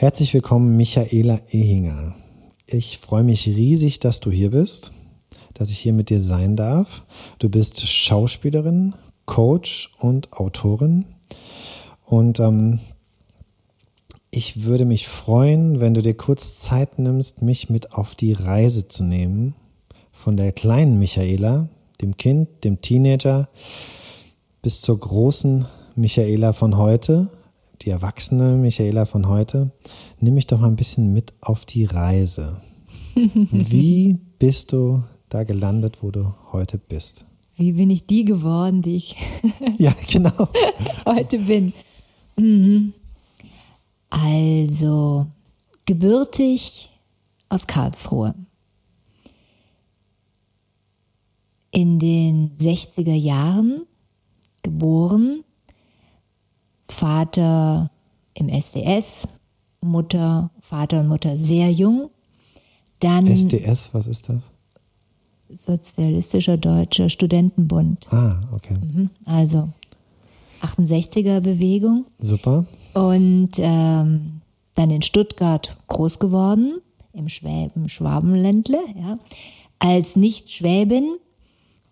Herzlich willkommen, Michaela Ehinger. Ich freue mich riesig, dass du hier bist, dass ich hier mit dir sein darf. Du bist Schauspielerin, Coach und Autorin. Und ähm, ich würde mich freuen, wenn du dir kurz Zeit nimmst, mich mit auf die Reise zu nehmen. Von der kleinen Michaela, dem Kind, dem Teenager, bis zur großen Michaela von heute, die erwachsene Michaela von heute. Nimm mich doch mal ein bisschen mit auf die Reise. Wie bist du da gelandet, wo du heute bist? Wie bin ich die geworden, die ich ja, genau. heute bin? Mhm. Also, gebürtig aus Karlsruhe. In den 60er Jahren geboren, Vater im SDS, Mutter, Vater und Mutter sehr jung. Dann SDS, was ist das? Sozialistischer Deutscher Studentenbund. Ah, okay. Also 68er Bewegung. Super. Und ähm, dann in Stuttgart groß geworden, im Schwäben, Schwabenländle, ja, als Nicht-Schwäbin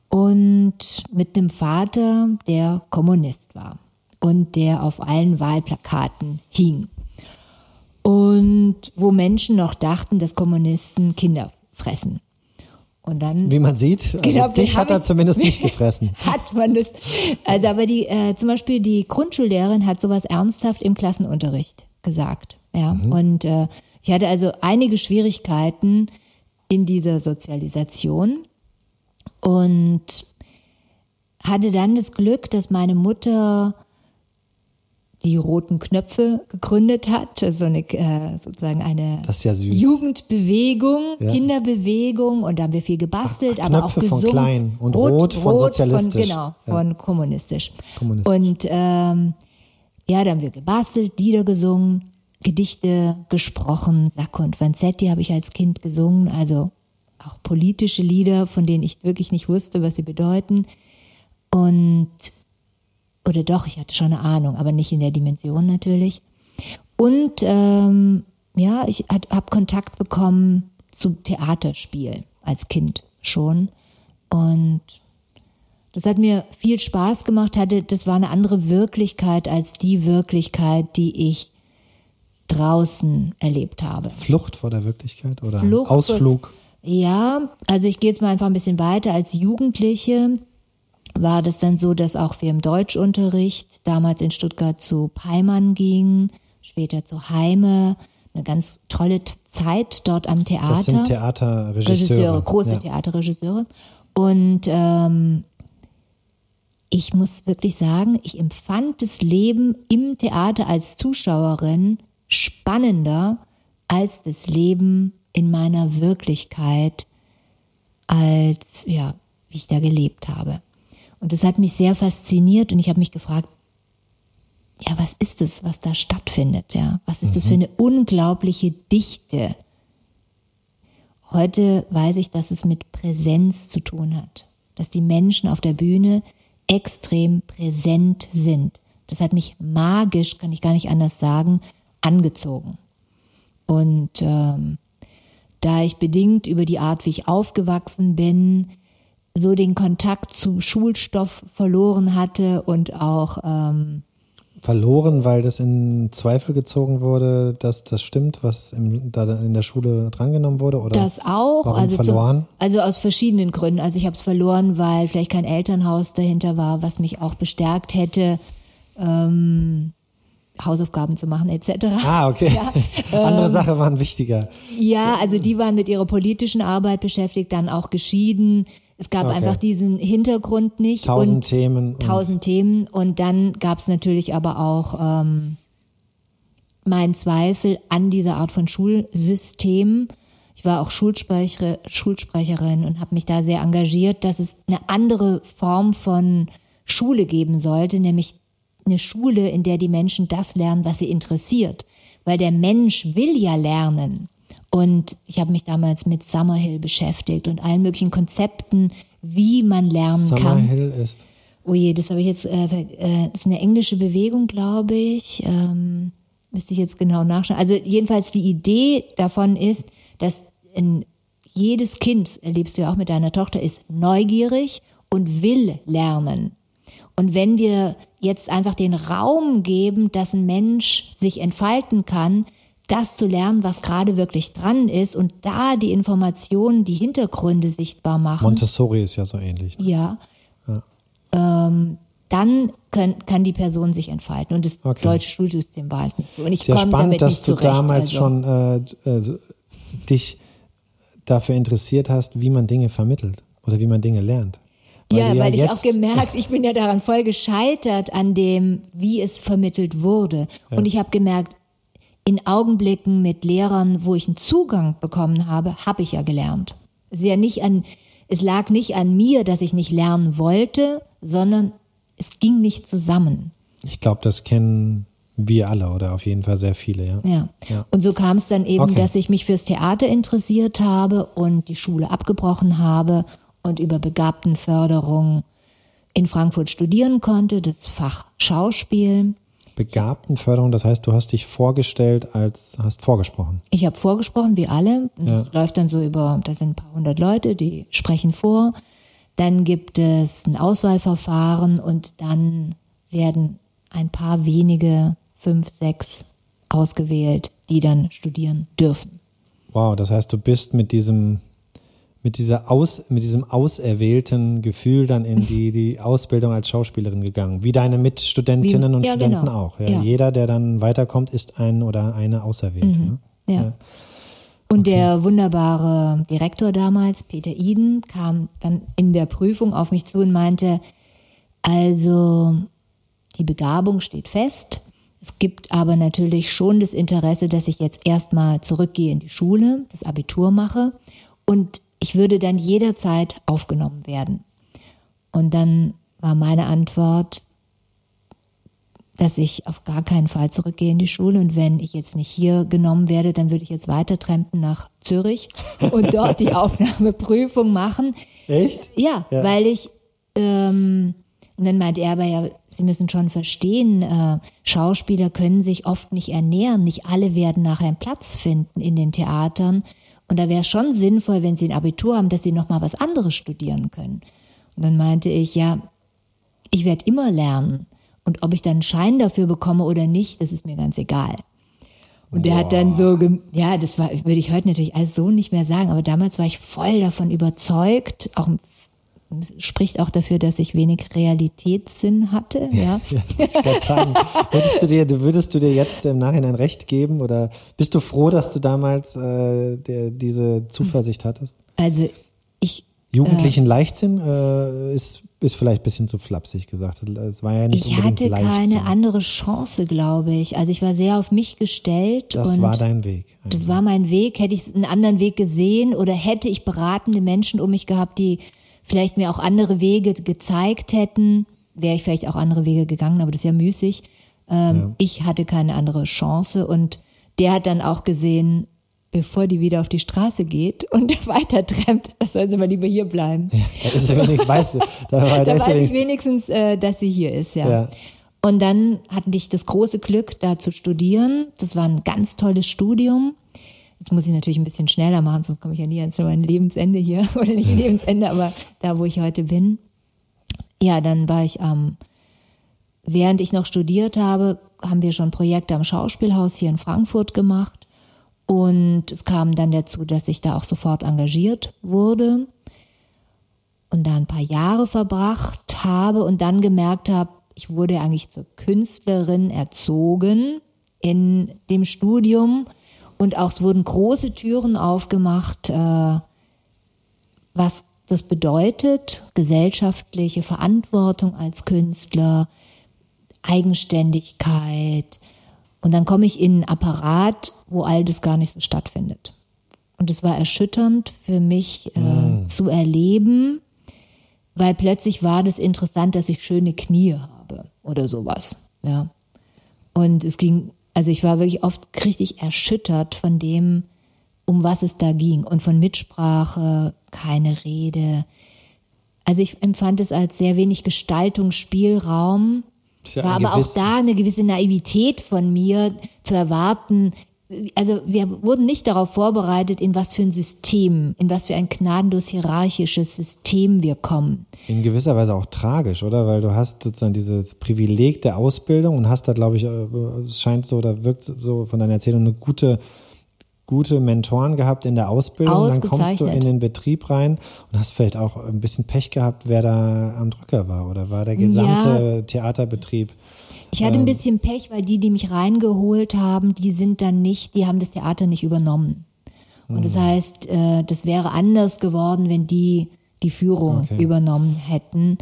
und mit einem Vater, der Kommunist war und der auf allen Wahlplakaten hing. Und wo Menschen noch dachten, dass Kommunisten Kinder fressen. Und dann Wie man sieht, also Genau, dich hat er zumindest nicht gefressen. hat man das. Also aber die, äh, zum Beispiel die Grundschullehrerin hat sowas ernsthaft im Klassenunterricht gesagt. Ja. Und äh, ich hatte also einige Schwierigkeiten in dieser Sozialisation und hatte dann das Glück, dass meine Mutter die roten Knöpfe gegründet hat, so eine äh, sozusagen eine ja. Jugendbewegung, Ja. Kinderbewegung und da haben wir viel gebastelt, Ach, aber auch Knöpfe von gesungen. klein und rot von sozialistisch. Von, genau, von kommunistisch. Kommunistisch. Und ähm, ja, da haben wir gebastelt, Lieder gesungen, Gedichte gesprochen, Sacco und Vanzetti habe ich als Kind gesungen, also auch politische Lieder, von denen ich wirklich nicht wusste, was sie bedeuten. Und oder doch, ich hatte schon eine Ahnung, aber nicht in der Dimension natürlich. Und ähm, ja, ich habe Kontakt bekommen zum Theaterspiel als Kind schon. Und das hat mir viel Spaß gemacht, hatte, das war eine andere Wirklichkeit als die Wirklichkeit, die ich draußen erlebt habe. Flucht vor der Wirklichkeit oder Flucht- Ausflug? Ja, also ich gehe jetzt mal einfach ein bisschen weiter. Als Jugendliche war das dann so, dass auch wir im Deutschunterricht damals in Stuttgart zu Peimann gingen, später zu Heime. Eine ganz tolle Zeit dort am Theater. Das sind Theaterregisseure. Regisseure, große ja. Theaterregisseure. Und ähm, ich muss wirklich sagen, ich empfand das Leben im Theater als Zuschauerin spannender als das Leben in meiner Wirklichkeit, als ja, wie ich da gelebt habe. Und das hat mich sehr fasziniert und ich habe mich gefragt, ja, was ist es, was da stattfindet, ja? Was ist das für eine unglaubliche Dichte? Heute weiß ich, dass es mit Präsenz zu tun hat, dass die Menschen auf der Bühne extrem präsent sind. Das hat mich magisch, kann ich gar nicht anders sagen, angezogen. Und ähm, da ich bedingt über die Art, wie ich aufgewachsen bin, so den Kontakt zu Schulstoff verloren hatte und auch ähm, Verloren, weil das in Zweifel gezogen wurde, dass das stimmt, was im, da in der Schule drangenommen wurde? Oder Das auch. Also, verloren? Zum, also aus verschiedenen Gründen. Also ich habe es verloren, weil vielleicht kein Elternhaus dahinter war, was mich auch bestärkt hätte, ähm, Hausaufgaben zu machen etc. Ah, okay. ähm, Andere Sachen waren wichtiger. Ja, also die waren mit ihrer politischen Arbeit beschäftigt, dann auch geschieden. Es gab Okay. einfach diesen Hintergrund nicht. Tausend und Themen. und- tausend Themen. Und dann gab es natürlich aber auch ähm, meinen Zweifel an dieser Art von Schulsystem. Ich war auch Schulsprecher, Schulsprecherin und habe mich da sehr engagiert, dass es eine andere Form von Schule geben sollte, nämlich eine Schule, in der die Menschen das lernen, was sie interessiert. Weil der Mensch will ja lernen. Und ich habe mich damals mit Summerhill beschäftigt und allen möglichen Konzepten, wie man lernen kann. Summerhill ist. Oh je, das habe ich jetzt, äh, äh, das ist eine englische Bewegung, glaube ich. Ähm, müsste ich jetzt genau nachschauen. Also jedenfalls die Idee davon ist, dass in jedes Kind, erlebst du ja auch mit deiner Tochter, ist neugierig und will lernen. Und wenn wir jetzt einfach den Raum geben, dass ein Mensch sich entfalten kann, das zu lernen, was gerade wirklich dran ist und da die Informationen, die Hintergründe sichtbar machen. Montessori ist ja so ähnlich. Ne? Ja. ja. Ähm, dann können, kann die Person sich entfalten. Und das okay. deutsche Schulsystem war halt nicht so. Und ich Sehr komme spannend, damit dass nicht du zurecht, damals also. schon äh, äh, dich dafür interessiert hast, wie man Dinge vermittelt oder wie man Dinge lernt. Weil ja, weil ich auch gemerkt, ich bin ja daran voll gescheitert an dem, wie es vermittelt wurde. Ja. Und ich habe gemerkt, in Augenblicken mit Lehrern, wo ich einen Zugang bekommen habe, habe ich ja gelernt. Es, ja nicht an, es lag nicht an mir, dass ich nicht lernen wollte, sondern es ging nicht zusammen. Ich glaube, das kennen wir alle oder auf jeden Fall sehr viele, ja. Ja. ja. Und so kam es dann eben, okay. dass ich mich fürs Theater interessiert habe und die Schule abgebrochen habe und über Begabtenförderung in Frankfurt studieren konnte, das Fach Schauspiel. Begabtenförderung, das heißt, du hast dich vorgestellt als, hast vorgesprochen. Ich habe vorgesprochen, wie alle. Das ja. läuft dann so über, da sind ein paar hundert Leute, die sprechen vor. Dann gibt es ein Auswahlverfahren und dann werden ein paar wenige, fünf, sechs ausgewählt, die dann studieren dürfen. Wow, das heißt, du bist mit diesem mit dieser Aus, mit diesem auserwählten Gefühl dann in die, die Ausbildung als Schauspielerin gegangen. Wie deine Mitstudentinnen Wie, und ja, Studenten genau. auch. Ja, ja. Jeder, der dann weiterkommt, ist ein oder eine Auserwählte. Mhm. Ne? Und okay. der wunderbare Direktor damals, Peter Iden, kam dann in der Prüfung auf mich zu und meinte, also die Begabung steht fest. Es gibt aber natürlich schon das Interesse, dass ich jetzt erstmal zurückgehe in die Schule, das Abitur mache und ich würde dann jederzeit aufgenommen werden. Und dann war meine Antwort, dass ich auf gar keinen Fall zurückgehe in die Schule und wenn ich jetzt nicht hier genommen werde, dann würde ich jetzt weiter trampen nach Zürich und dort die Aufnahmeprüfung machen. Echt? Ja, ja. weil ich ähm, und dann meinte er aber ja, Sie müssen schon verstehen, äh, Schauspieler können sich oft nicht ernähren, nicht alle werden nachher einen Platz finden in den Theatern. Und da wäre es schon sinnvoll, wenn sie ein Abitur haben, dass sie noch mal was anderes studieren können. Und dann meinte ich, ja, ich werde immer lernen. Und ob ich dann einen Schein dafür bekomme oder nicht, das ist mir ganz egal. Und der hat dann so, ja, das war, würde ich heute natürlich alles so nicht mehr sagen, aber damals war ich voll davon überzeugt, auch spricht auch dafür, dass ich wenig Realitätssinn hatte. Ja, ja ich sagen. würdest du dir, würdest du dir jetzt im Nachhinein recht geben oder bist du froh, dass du damals äh, der, diese Zuversicht hattest? Also ich Jugendlichen äh, Leichtsinn äh, ist, ist vielleicht ein bisschen zu flapsig gesagt. Es war ja nicht Ich hatte keine andere Chance, glaube ich. Also ich war sehr auf mich gestellt. Das war dein Weg. Eigentlich. Das war mein Weg. Hätte ich einen anderen Weg gesehen oder hätte ich beratende Menschen um mich gehabt, die vielleicht mir auch andere Wege gezeigt hätten, wäre ich vielleicht auch andere Wege gegangen, aber das ist ja müßig. Ähm, ja. Ich hatte keine andere Chance und der hat dann auch gesehen, bevor die wieder auf die Straße geht und weiter trampt, soll sie mal lieber hier bleiben. Ja, da ist sie wenigstens, weißt du, da, da, da weiß ich wenigstens, äh, dass sie hier ist, ja. ja. Und dann hatte ich das große Glück, da zu studieren. Das war ein ganz tolles Studium. Jetzt muss ich natürlich ein bisschen schneller machen, sonst komme ich ja nie ans mein Lebensende hier. Oder nicht Lebensende, aber da, wo ich heute bin. Ja, dann war ich am, ähm, während ich noch studiert habe, haben wir schon Projekte am Schauspielhaus hier in Frankfurt gemacht. Und es kam dann dazu, dass ich da auch sofort engagiert wurde und da ein paar Jahre verbracht habe und dann gemerkt habe, ich wurde eigentlich zur Künstlerin erzogen in dem Studium und auch es wurden große Türen aufgemacht, äh, was das bedeutet, gesellschaftliche Verantwortung als Künstler, Eigenständigkeit. Und dann komme ich in einen Apparat, wo all das gar nicht so stattfindet. Und es war erschütternd für mich äh, mm. zu erleben, weil plötzlich war das interessant, dass ich schöne Knie habe oder sowas. Ja. Und es ging also ich war wirklich oft richtig erschüttert von dem, um was es da ging und von Mitsprache, keine Rede. Also ich empfand es als sehr wenig Gestaltungsspielraum ja war aber auch da eine gewisse Naivität von mir zu erwarten. Also wir wurden nicht darauf vorbereitet, in was für ein System, in was für ein gnadenlos hierarchisches System wir kommen. In gewisser Weise auch tragisch, oder? Weil du hast sozusagen dieses Privileg der Ausbildung und hast da, glaube ich, äh, es scheint so oder wirkt so von deiner Erzählung eine gute, gute Mentoren gehabt in der Ausbildung. Dann kommst du in den Betrieb rein und hast vielleicht auch ein bisschen Pech gehabt, wer da am Drücker war oder war der gesamte Theaterbetrieb. Ich hatte ein bisschen Pech, weil die, die mich reingeholt haben, die sind dann nicht, die haben das Theater nicht übernommen. Und das heißt, äh, das wäre anders geworden, wenn die die Führung Okay. übernommen hätten.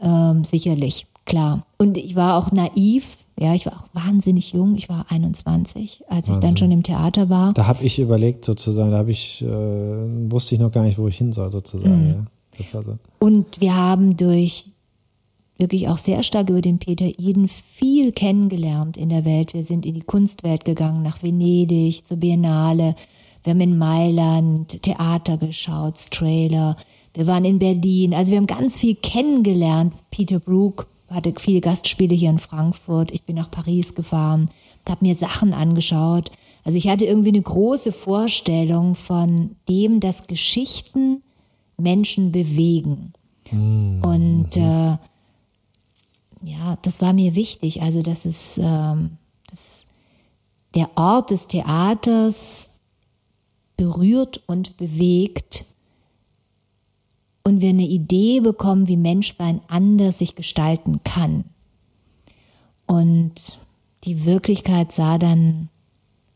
Ähm, sicherlich, klar. Und ich war auch naiv. Ja, ich war auch wahnsinnig jung. Ich war 21, als ich dann schon im Theater war. Da habe ich überlegt sozusagen, da habe ich, äh, wusste ich noch gar nicht, wo ich hin soll sozusagen. Ja. Das war so. Und wir haben durch wirklich auch sehr stark über den Peter Eden viel kennengelernt in der Welt. Wir sind in die Kunstwelt gegangen, nach Venedig, zur Biennale. Wir haben in Mailand Theater geschaut, Trailer. Wir waren in Berlin. Also wir haben ganz viel kennengelernt. Peter Brook hatte viele Gastspiele hier in Frankfurt. Ich bin nach Paris gefahren, habe mir Sachen angeschaut. Also ich hatte irgendwie eine große Vorstellung von dem, dass Geschichten Menschen bewegen. Und äh, ja, das war mir wichtig. Also, dass es ähm, dass der Ort des Theaters berührt und bewegt und wir eine Idee bekommen, wie Menschsein anders sich gestalten kann. Und die Wirklichkeit sah dann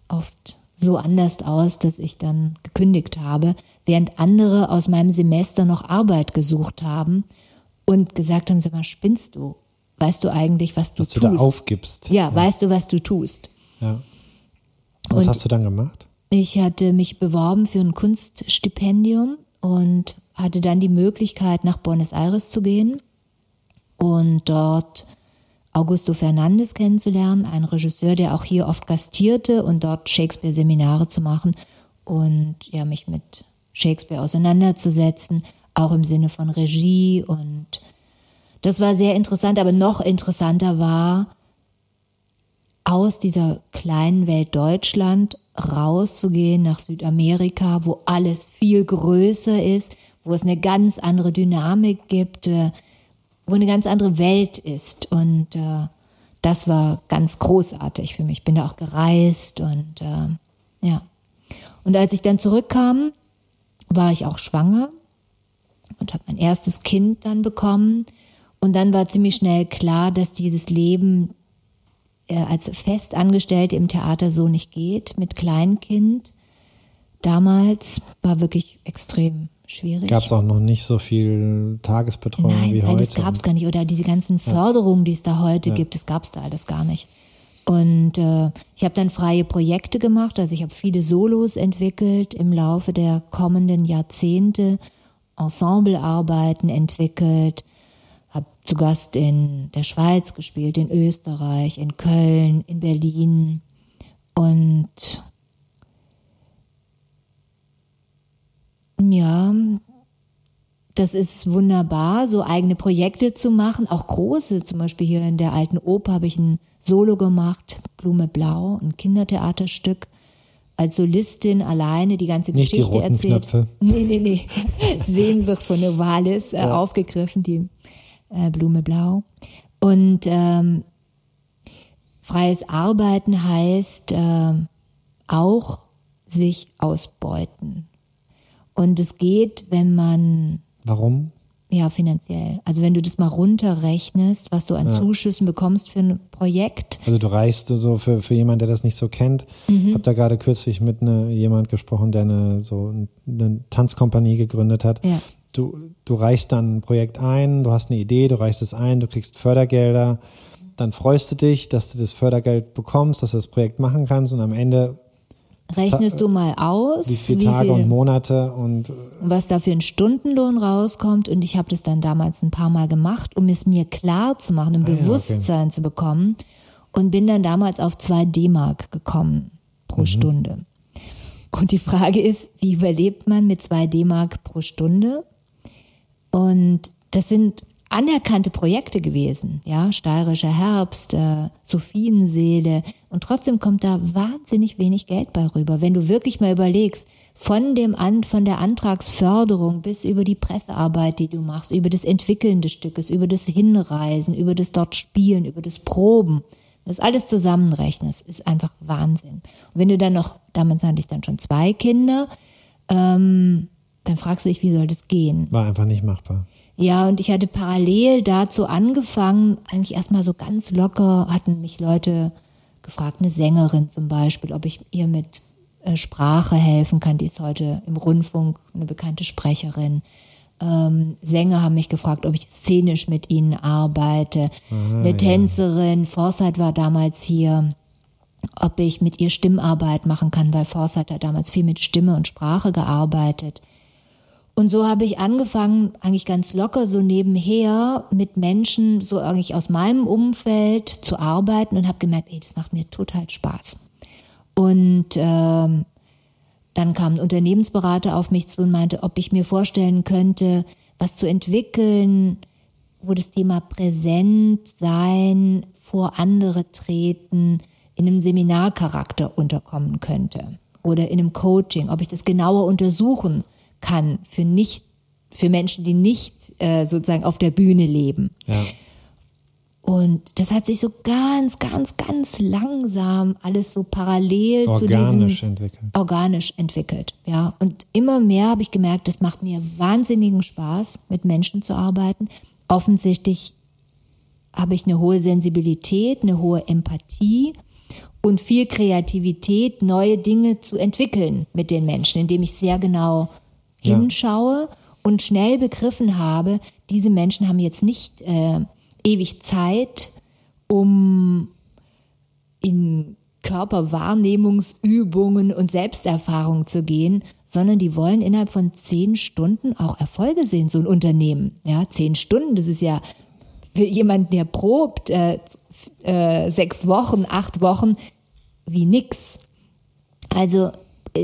oft so anders aus, dass ich dann gekündigt habe, während andere aus meinem Semester noch Arbeit gesucht haben und gesagt haben, sag mal, spinnst du? Weißt du eigentlich, was du du tust? da aufgibst. ja, weißt du, was du tust? Ja. Was Und- hast du dann gemacht? Ich hatte mich beworben für ein Kunststipendium und hatte dann die Möglichkeit, nach Buenos Aires zu gehen und dort Augusto Fernandes kennenzulernen, ein Regisseur, der auch hier oft gastierte und dort Shakespeare-Seminare zu machen und ja, mich mit Shakespeare auseinanderzusetzen, auch im Sinne von Regie und das war sehr interessant, aber noch interessanter war, aus dieser kleinen Welt Deutschland rauszugehen nach Südamerika, wo alles viel größer ist, wo es eine ganz andere Dynamik gibt, äh, wo eine ganz andere Welt ist. Und äh, das war ganz großartig für mich. Ich bin da auch gereist und äh, ja. Und als ich dann zurückkam, war ich auch schwanger und habe mein erstes Kind dann bekommen. Und dann war ziemlich schnell klar, dass dieses Leben äh, als Festangestellte im Theater so nicht geht, mit Kleinkind. Damals war wirklich extrem schwierig. Gab es auch noch nicht so viel Tagesbetreuung Nein, wie nein, heute. das gab es gar nicht. Oder diese ganzen Förderungen, die es da heute gibt, das gab es da alles gar nicht. Und äh, ich habe dann freie Projekte gemacht, also ich habe viele Solos entwickelt im Laufe der kommenden Jahrzehnte, Ensemblearbeiten entwickelt, zu Gast in der Schweiz gespielt, in Österreich, in Köln, in Berlin und ja, das ist wunderbar, so eigene Projekte zu machen, auch große. Zum Beispiel hier in der alten Oper habe ich ein Solo gemacht, Blume Blau, ein Kindertheaterstück. Als Solistin alleine die ganze Nicht die Geschichte roten erzählt. Knöpfe. Nee, nee, nee. Sehnsucht von Novalis äh, aufgegriffen, die äh, Blume Blau. Und ähm, freies Arbeiten heißt ähm, auch sich ausbeuten. Und es geht, wenn man Warum? ja, finanziell. Also wenn du das mal runterrechnest, was du an Zuschüssen bekommst für ein Projekt. Also du reichst so für, für jemanden, der das nicht so kennt. Mhm. Hab da gerade kürzlich mit ne, jemand gesprochen, der eine so eine Tanzkompanie gegründet hat. Ja. Du, du reichst dann ein Projekt ein, du hast eine Idee, du reichst es ein, du kriegst Fördergelder, dann freust du dich, dass du das Fördergeld bekommst, dass du das Projekt machen kannst und am Ende Rechnest du mal aus, wie viele Tage und Monate und äh, was da für ein Stundenlohn rauskommt. Und ich habe das dann damals ein paar Mal gemacht, um es mir klar zu machen, um Ah ja, okay. Bewusstsein zu bekommen. Und bin dann damals auf zwei D-Mark gekommen pro Mhm. Stunde. Und die Frage ist, wie überlebt man mit zwei D-Mark pro Stunde? Und das sind anerkannte Projekte gewesen, ja, steirischer Herbst, äh, Sophienseele und trotzdem kommt da wahnsinnig wenig Geld bei rüber. Wenn du wirklich mal überlegst, von dem An von der Antragsförderung bis über die Pressearbeit, die du machst, über das Entwickeln des Stückes, über das Hinreisen, über das dort Spielen, über das Proben, das alles zusammenrechnest, ist einfach Wahnsinn. Und wenn du dann noch, damals hatte ich dann schon zwei Kinder, ähm, dann fragst du dich, wie soll das gehen? War einfach nicht machbar. Ja, und ich hatte parallel dazu angefangen, eigentlich erstmal so ganz locker, hatten mich Leute gefragt, eine Sängerin zum Beispiel, ob ich ihr mit äh, Sprache helfen kann. Die ist heute im Rundfunk eine bekannte Sprecherin. Ähm, Sänger haben mich gefragt, ob ich szenisch mit ihnen arbeite. Aha, eine Tänzerin, ja. Forsyth war damals hier, ob ich mit ihr Stimmarbeit machen kann, weil Forsyth hat damals viel mit Stimme und Sprache gearbeitet. Und so habe ich angefangen, eigentlich ganz locker so nebenher mit Menschen so eigentlich aus meinem Umfeld zu arbeiten und habe gemerkt, ey, das macht mir total Spaß. Und ähm, dann kam ein Unternehmensberater auf mich zu und meinte, ob ich mir vorstellen könnte, was zu entwickeln, wo das Thema präsent sein, vor andere treten, in einem Seminarcharakter unterkommen könnte oder in einem Coaching, ob ich das genauer untersuchen kann für nicht für Menschen, die nicht äh, sozusagen auf der Bühne leben. Ja. Und das hat sich so ganz, ganz, ganz langsam alles so parallel organisch zu diesem entwickelt. organisch entwickelt. Ja, und immer mehr habe ich gemerkt, es macht mir wahnsinnigen Spaß, mit Menschen zu arbeiten. Offensichtlich habe ich eine hohe Sensibilität, eine hohe Empathie und viel Kreativität, neue Dinge zu entwickeln mit den Menschen, indem ich sehr genau hinschaue ja. und schnell begriffen habe, diese Menschen haben jetzt nicht äh, ewig Zeit, um in Körperwahrnehmungsübungen und Selbsterfahrung zu gehen, sondern die wollen innerhalb von zehn Stunden auch Erfolge sehen, so ein Unternehmen. Ja, zehn Stunden, das ist ja für jemanden, der probt, äh, äh, sechs Wochen, acht Wochen, wie nix. Also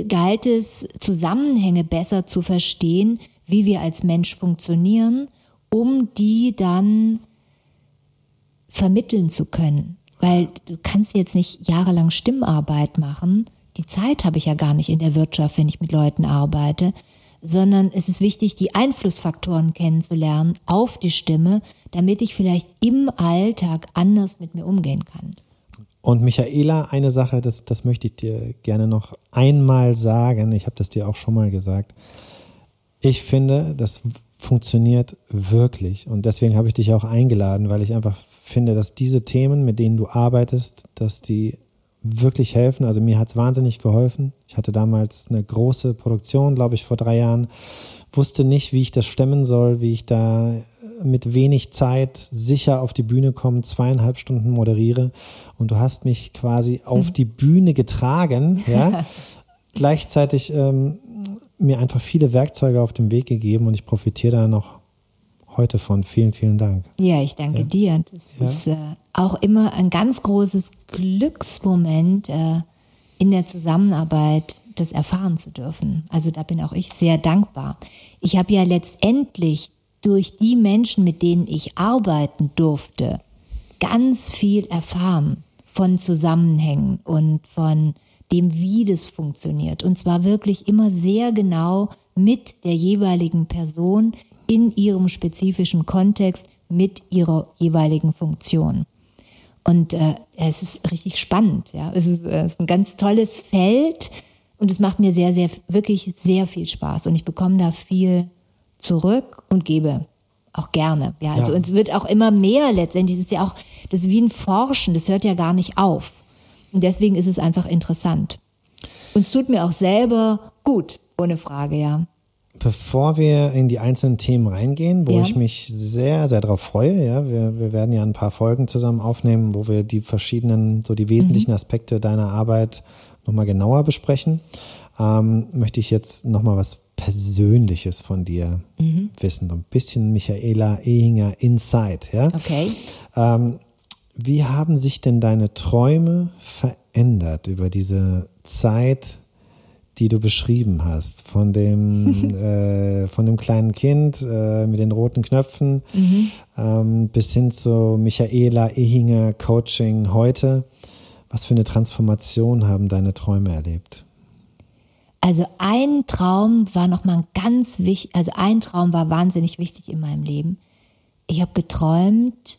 galt es, Zusammenhänge besser zu verstehen, wie wir als Mensch funktionieren, um die dann vermitteln zu können. Weil du kannst jetzt nicht jahrelang Stimmarbeit machen. Die Zeit habe ich ja gar nicht in der Wirtschaft, wenn ich mit Leuten arbeite, sondern es ist wichtig, die Einflussfaktoren kennenzulernen auf die Stimme, damit ich vielleicht im Alltag anders mit mir umgehen kann. Und Michaela, eine Sache, das, das möchte ich dir gerne noch einmal sagen. Ich habe das dir auch schon mal gesagt. Ich finde, das funktioniert wirklich. Und deswegen habe ich dich auch eingeladen, weil ich einfach finde, dass diese Themen, mit denen du arbeitest, dass die wirklich helfen. Also mir hat es wahnsinnig geholfen. Ich hatte damals eine große Produktion, glaube ich, vor drei Jahren, wusste nicht, wie ich das stemmen soll, wie ich da mit wenig Zeit sicher auf die Bühne komme, zweieinhalb Stunden moderiere und du hast mich quasi auf mhm. die Bühne getragen, ja, gleichzeitig ähm, mir einfach viele Werkzeuge auf den Weg gegeben und ich profitiere da noch heute von. Vielen, vielen Dank. Ja, ich danke ja. dir. Das ja. ist äh, auch immer ein ganz großes Glücksmoment äh, in der Zusammenarbeit, das erfahren zu dürfen. Also da bin auch ich sehr dankbar. Ich habe ja letztendlich durch die Menschen, mit denen ich arbeiten durfte, ganz viel erfahren von Zusammenhängen und von dem, wie das funktioniert. Und zwar wirklich immer sehr genau mit der jeweiligen Person in ihrem spezifischen Kontext, mit ihrer jeweiligen Funktion. Und äh, es ist richtig spannend. Ja, es ist, es ist ein ganz tolles Feld und es macht mir sehr, sehr, wirklich sehr viel Spaß. Und ich bekomme da viel zurück und gebe auch gerne. Ja, also ja. uns wird auch immer mehr letztendlich. Das ist ja auch, das ist wie ein Forschen, das hört ja gar nicht auf. Und deswegen ist es einfach interessant. Und es tut mir auch selber gut, ohne Frage, ja. Bevor wir in die einzelnen Themen reingehen, wo ja. ich mich sehr, sehr darauf freue, ja, wir, wir werden ja ein paar Folgen zusammen aufnehmen, wo wir die verschiedenen, so die wesentlichen mhm. Aspekte deiner Arbeit nochmal genauer besprechen, ähm, möchte ich jetzt nochmal was Persönliches von dir mhm. wissen. So ein bisschen Michaela Ehinger Inside, ja? Okay. Ähm, wie haben sich denn deine Träume verändert über diese Zeit, die du beschrieben hast, von dem, äh, von dem kleinen Kind äh, mit den roten Knöpfen Mhm. ähm, bis hin zu Michaela Ehinger Coaching heute. Was für eine Transformation haben deine Träume erlebt? Also ein Traum war nochmal ganz wichtig, also ein Traum war wahnsinnig wichtig in meinem Leben. Ich habe geträumt,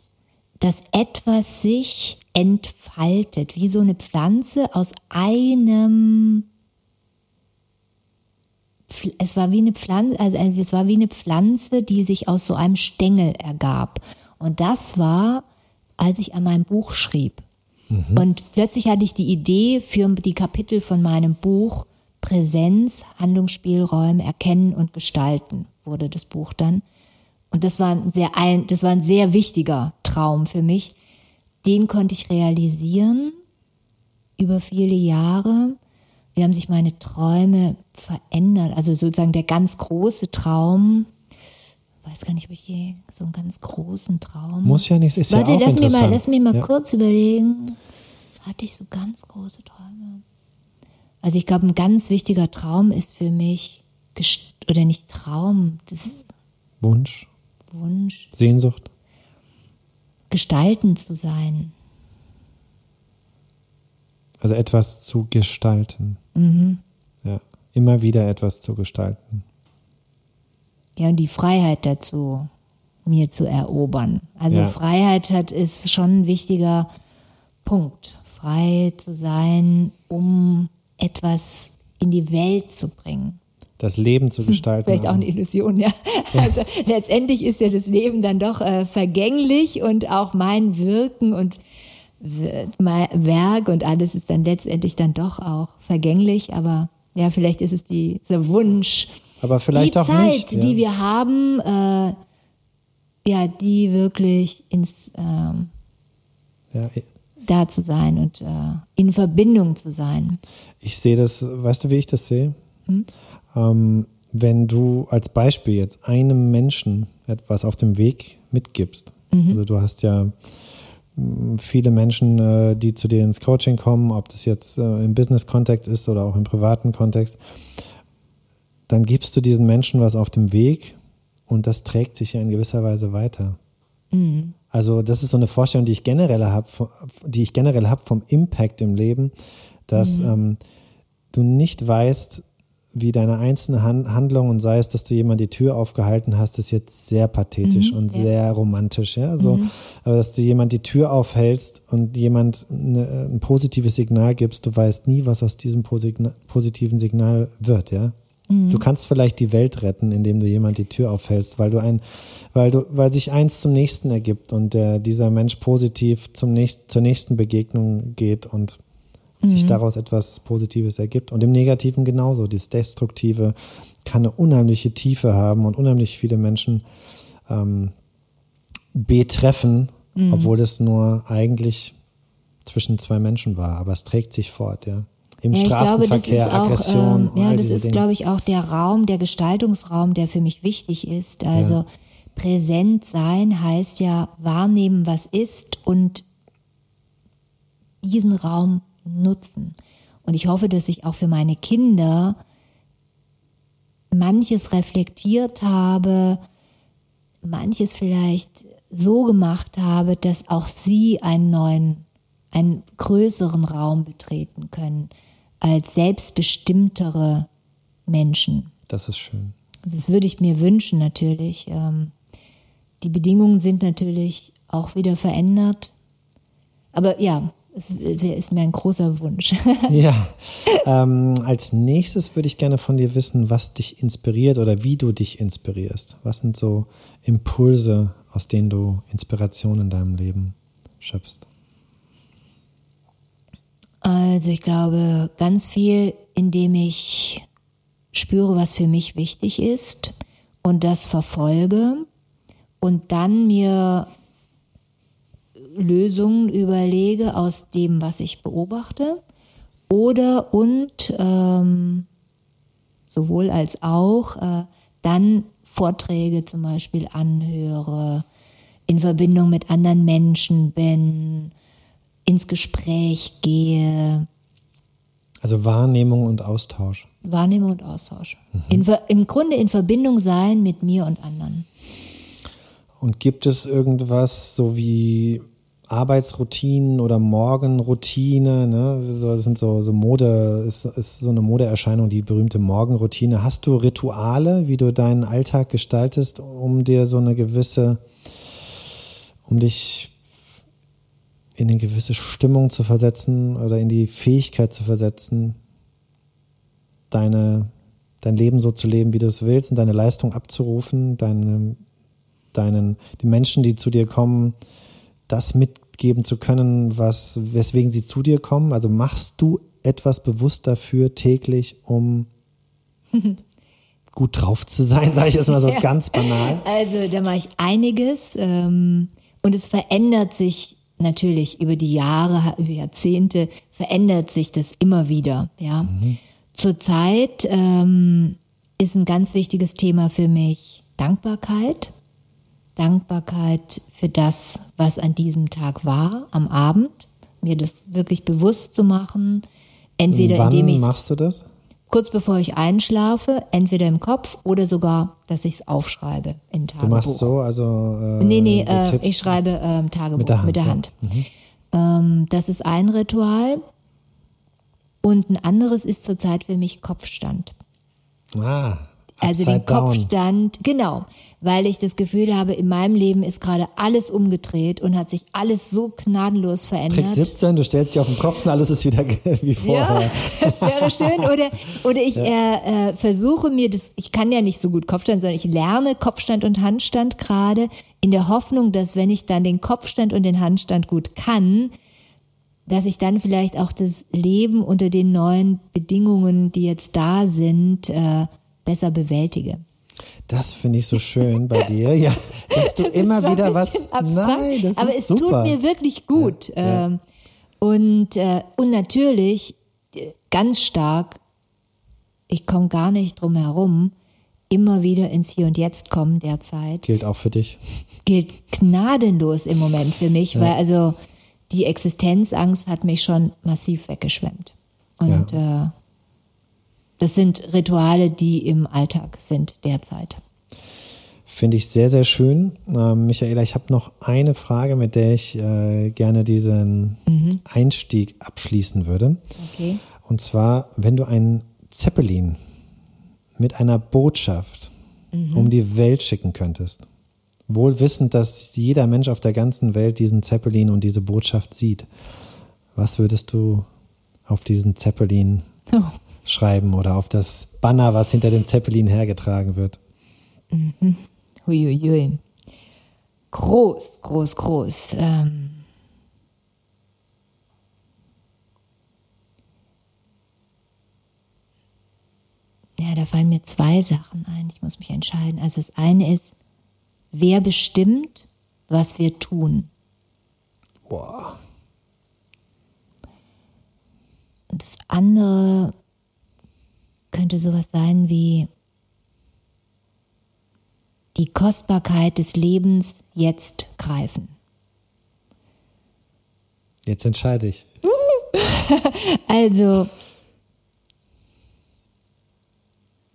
dass etwas sich entfaltet, wie so eine Pflanze aus einem, es war wie eine Pflanze, also ein- es war wie eine Pflanze, die sich aus so einem Stängel ergab. Und das war, als ich an meinem Buch schrieb. Und plötzlich hatte ich die Idee für die Kapitel von meinem Buch Präsenz, Handlungsspielräume, Erkennen und Gestalten wurde das Buch dann. Und das war ein sehr ein, das war ein sehr wichtiger Traum für mich. Den konnte ich realisieren über viele Jahre. Wie haben sich meine Träume verändert? Also sozusagen der ganz große Traum. Ich weiß gar nicht, ob ich je so einen ganz großen Traum. Muss ja nicht, ist Warte, ja auch lass, mir mal, interessant. lass mir mal ja. kurz überlegen. Hatte ich so ganz große Träume? Also ich glaube, ein ganz wichtiger Traum ist für mich, oder nicht Traum, das Wunsch, Wunsch, Sehnsucht. gestalten zu sein. Also etwas zu gestalten. Mhm. Ja. Immer wieder etwas zu gestalten. Ja, und die Freiheit dazu, mir zu erobern. Also Ja. Freiheit hat, ist schon ein wichtiger Punkt. Frei zu sein, um etwas in die Welt zu bringen. Das Leben zu gestalten. Vielleicht auch eine Illusion, ja. Also letztendlich ist ja das Leben dann doch äh, vergänglich und auch mein Wirken und mein Werk und alles ist dann letztendlich dann doch auch vergänglich. Aber ja, vielleicht ist es die, dieser Wunsch, Aber vielleicht die auch Zeit, nicht. ja. die wir haben, äh, ja, die wirklich ins ähm, ja, da zu sein und äh, in Verbindung zu sein. ich sehe das, weißt du, wie ich das sehe? Hm? Ähm, wenn du als Beispiel jetzt einem Menschen etwas auf dem Weg mitgibst, Mhm. also du hast ja mh, viele Menschen, äh, die zu dir ins Coaching kommen, ob das jetzt äh, im Business-Kontext ist oder auch im privaten Kontext, dann gibst du diesen Menschen was auf dem Weg und das trägt sich ja in gewisser Weise weiter. Also das ist so eine Vorstellung, die ich generell habe, die ich generell habe vom Impact im Leben, dass ähm, du nicht weißt, wie deine einzelne Han Handlung und sei es, dass du jemand die Tür aufgehalten hast, ist jetzt sehr pathetisch und ja. sehr romantisch, ja. So, aber dass du jemand die Tür aufhältst und jemand eine, ein positives Signal gibst, du weißt nie, was aus diesem positiven Signal wird, ja. Du kannst vielleicht die Welt retten, indem du jemand die Tür aufhältst, weil du ein, weil du, weil sich eins zum nächsten ergibt und der, dieser Mensch positiv zum nächsten, zur nächsten Begegnung geht und sich daraus etwas Positives ergibt. Und im Negativen genauso. Dieses Destruktive kann eine unheimliche Tiefe haben und unheimlich viele Menschen ähm, betreffen, obwohl es nur eigentlich zwischen zwei Menschen war. Aber es trägt sich fort, ja. Im Ja, ich glaube, das Straßenverkehr, ist auch, Aggression. ähm, ja, das ist, Dinge. glaube ich, auch der Raum, der Gestaltungsraum, der für mich wichtig ist. Also Ja. präsent sein heißt ja wahrnehmen, was ist und diesen Raum nutzen. Und ich hoffe, dass ich auch für meine Kinder manches reflektiert habe, manches vielleicht so gemacht habe, dass auch sie einen neuen, einen größeren Raum betreten können als selbstbestimmtere Menschen. Das ist schön. Das würde ich mir wünschen natürlich. Ähm, Die Bedingungen sind natürlich auch wieder verändert. Aber ja, es ist mir ein großer Wunsch. Ja. Ähm, als nächstes würde ich gerne von dir wissen, was dich inspiriert oder wie du dich inspirierst. Was sind so Impulse, aus denen du Inspiration in deinem Leben schöpfst? Also ich glaube ganz viel, indem ich spüre, was für mich wichtig ist und das verfolge und dann mir Lösungen überlege aus dem, was ich beobachte oder und ähm, sowohl als auch äh, dann Vorträge zum Beispiel anhöre, in Verbindung mit anderen Menschen bin, ins Gespräch gehe. Also Wahrnehmung und Austausch. Wahrnehmung und Austausch. In, Ver- Im Grunde in Verbindung sein mit mir und anderen. Und gibt es irgendwas so wie Arbeitsroutinen oder Morgenroutine? Ne? So, das sind so, so Mode, ist, ist so eine Modeerscheinung, die berühmte Morgenroutine. Hast du Rituale, wie du deinen Alltag gestaltest, um dir so eine gewisse, um dich in eine gewisse Stimmung zu versetzen oder in die Fähigkeit zu versetzen, deine, dein Leben so zu leben, wie du es willst und deine Leistung abzurufen, deine deinen, den Menschen, die zu dir kommen, das mitgeben zu können, was, weswegen sie zu dir kommen? Also machst du etwas bewusst dafür täglich, um gut drauf zu sein, sage ich jetzt mal so Ja. ganz banal. Also da mache ich einiges ähm, und es verändert sich natürlich über die Jahre, über Jahrzehnte verändert sich das immer wieder. Ja, zurzeit ähm, ist ein ganz wichtiges Thema für mich Dankbarkeit. Dankbarkeit für das, was an diesem Tag war, am Abend, mir das wirklich bewusst zu machen, entweder Wann indem ich machst du das? Kurz bevor ich einschlafe, entweder im Kopf oder sogar, dass ich es aufschreibe in Du Tagebuch. machst so, also äh, Nee, nee, du äh, ich schreibe ähm, Tagebuch Mit der Hand, ja. Mhm. Ähm, das ist ein Ritual. Und ein anderes ist zurzeit für mich Kopfstand. Ah, Also upside den down. Kopfstand, genau, weil ich das Gefühl habe, in meinem Leben ist gerade alles umgedreht und hat sich alles so gnadenlos verändert. Trick 17, du stellst dich auf den Kopf und alles ist wieder wie vorher. Ja, das wäre schön. Oder, oder ich äh, äh, versuche mir das, ich kann ja nicht so gut Kopfstand, sondern ich lerne Kopfstand und Handstand gerade in der Hoffnung, dass wenn ich dann den Kopfstand und den Handstand gut kann, dass ich dann vielleicht auch das Leben unter den neuen Bedingungen, die jetzt da sind, äh, besser bewältige. Das finde ich so schön bei dir, ja, dass du Das immer wieder was. abstrakt, Nein, das aber ist es super. tut mir wirklich gut. Ja, Ähm, und, äh, und natürlich äh, ganz stark, ich komme gar nicht drum herum, immer wieder ins Hier und Jetzt kommen derzeit. Gilt auch für dich. Gilt gnadenlos im Moment für mich, weil also die Existenzangst hat mich schon massiv weggeschwemmt. Und äh, das sind Rituale, die im Alltag sind derzeit. Finde ich sehr, sehr schön. Ähm, Michaela, ich habe noch eine Frage, mit der ich äh, gerne diesen Einstieg abschließen würde. Okay. Und zwar, wenn du einen Zeppelin mit einer Botschaft um die Welt schicken könntest, wohl wissend, dass jeder Mensch auf der ganzen Welt diesen Zeppelin und diese Botschaft sieht, was würdest du auf diesen Zeppelin Oh. Schreiben oder auf das Banner, was hinter dem Zeppelin hergetragen wird? Huiuiui. Groß, groß, groß. Ähm ja, da fallen mir zwei Sachen ein. Ich muss mich entscheiden. Also das eine ist, wer bestimmt, was wir tun? Boah. Und das andere könnte sowas sein wie die Kostbarkeit des Lebens jetzt greifen. Jetzt entscheide ich. Also,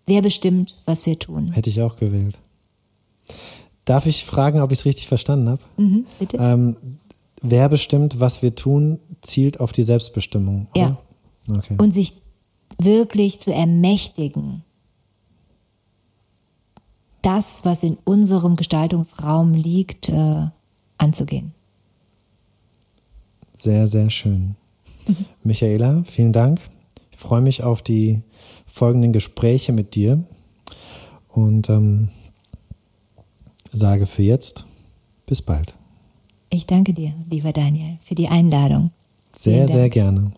wer bestimmt, was wir tun? Hätte ich auch gewählt. Darf ich fragen, ob ich es richtig verstanden habe? Mhm, bitte? Ähm, wer bestimmt, was wir tun, zielt auf die Selbstbestimmung. Ja. Oder? Okay. Und sich wirklich zu ermächtigen, das, was in unserem Gestaltungsraum liegt, äh, anzugehen. Sehr, sehr schön. Michaela, vielen Dank. Ich freue mich auf die folgenden Gespräche mit dir und ähm, sage für jetzt bis bald. Ich danke dir, lieber Daniel, für die Einladung. Sehr, sehr gerne.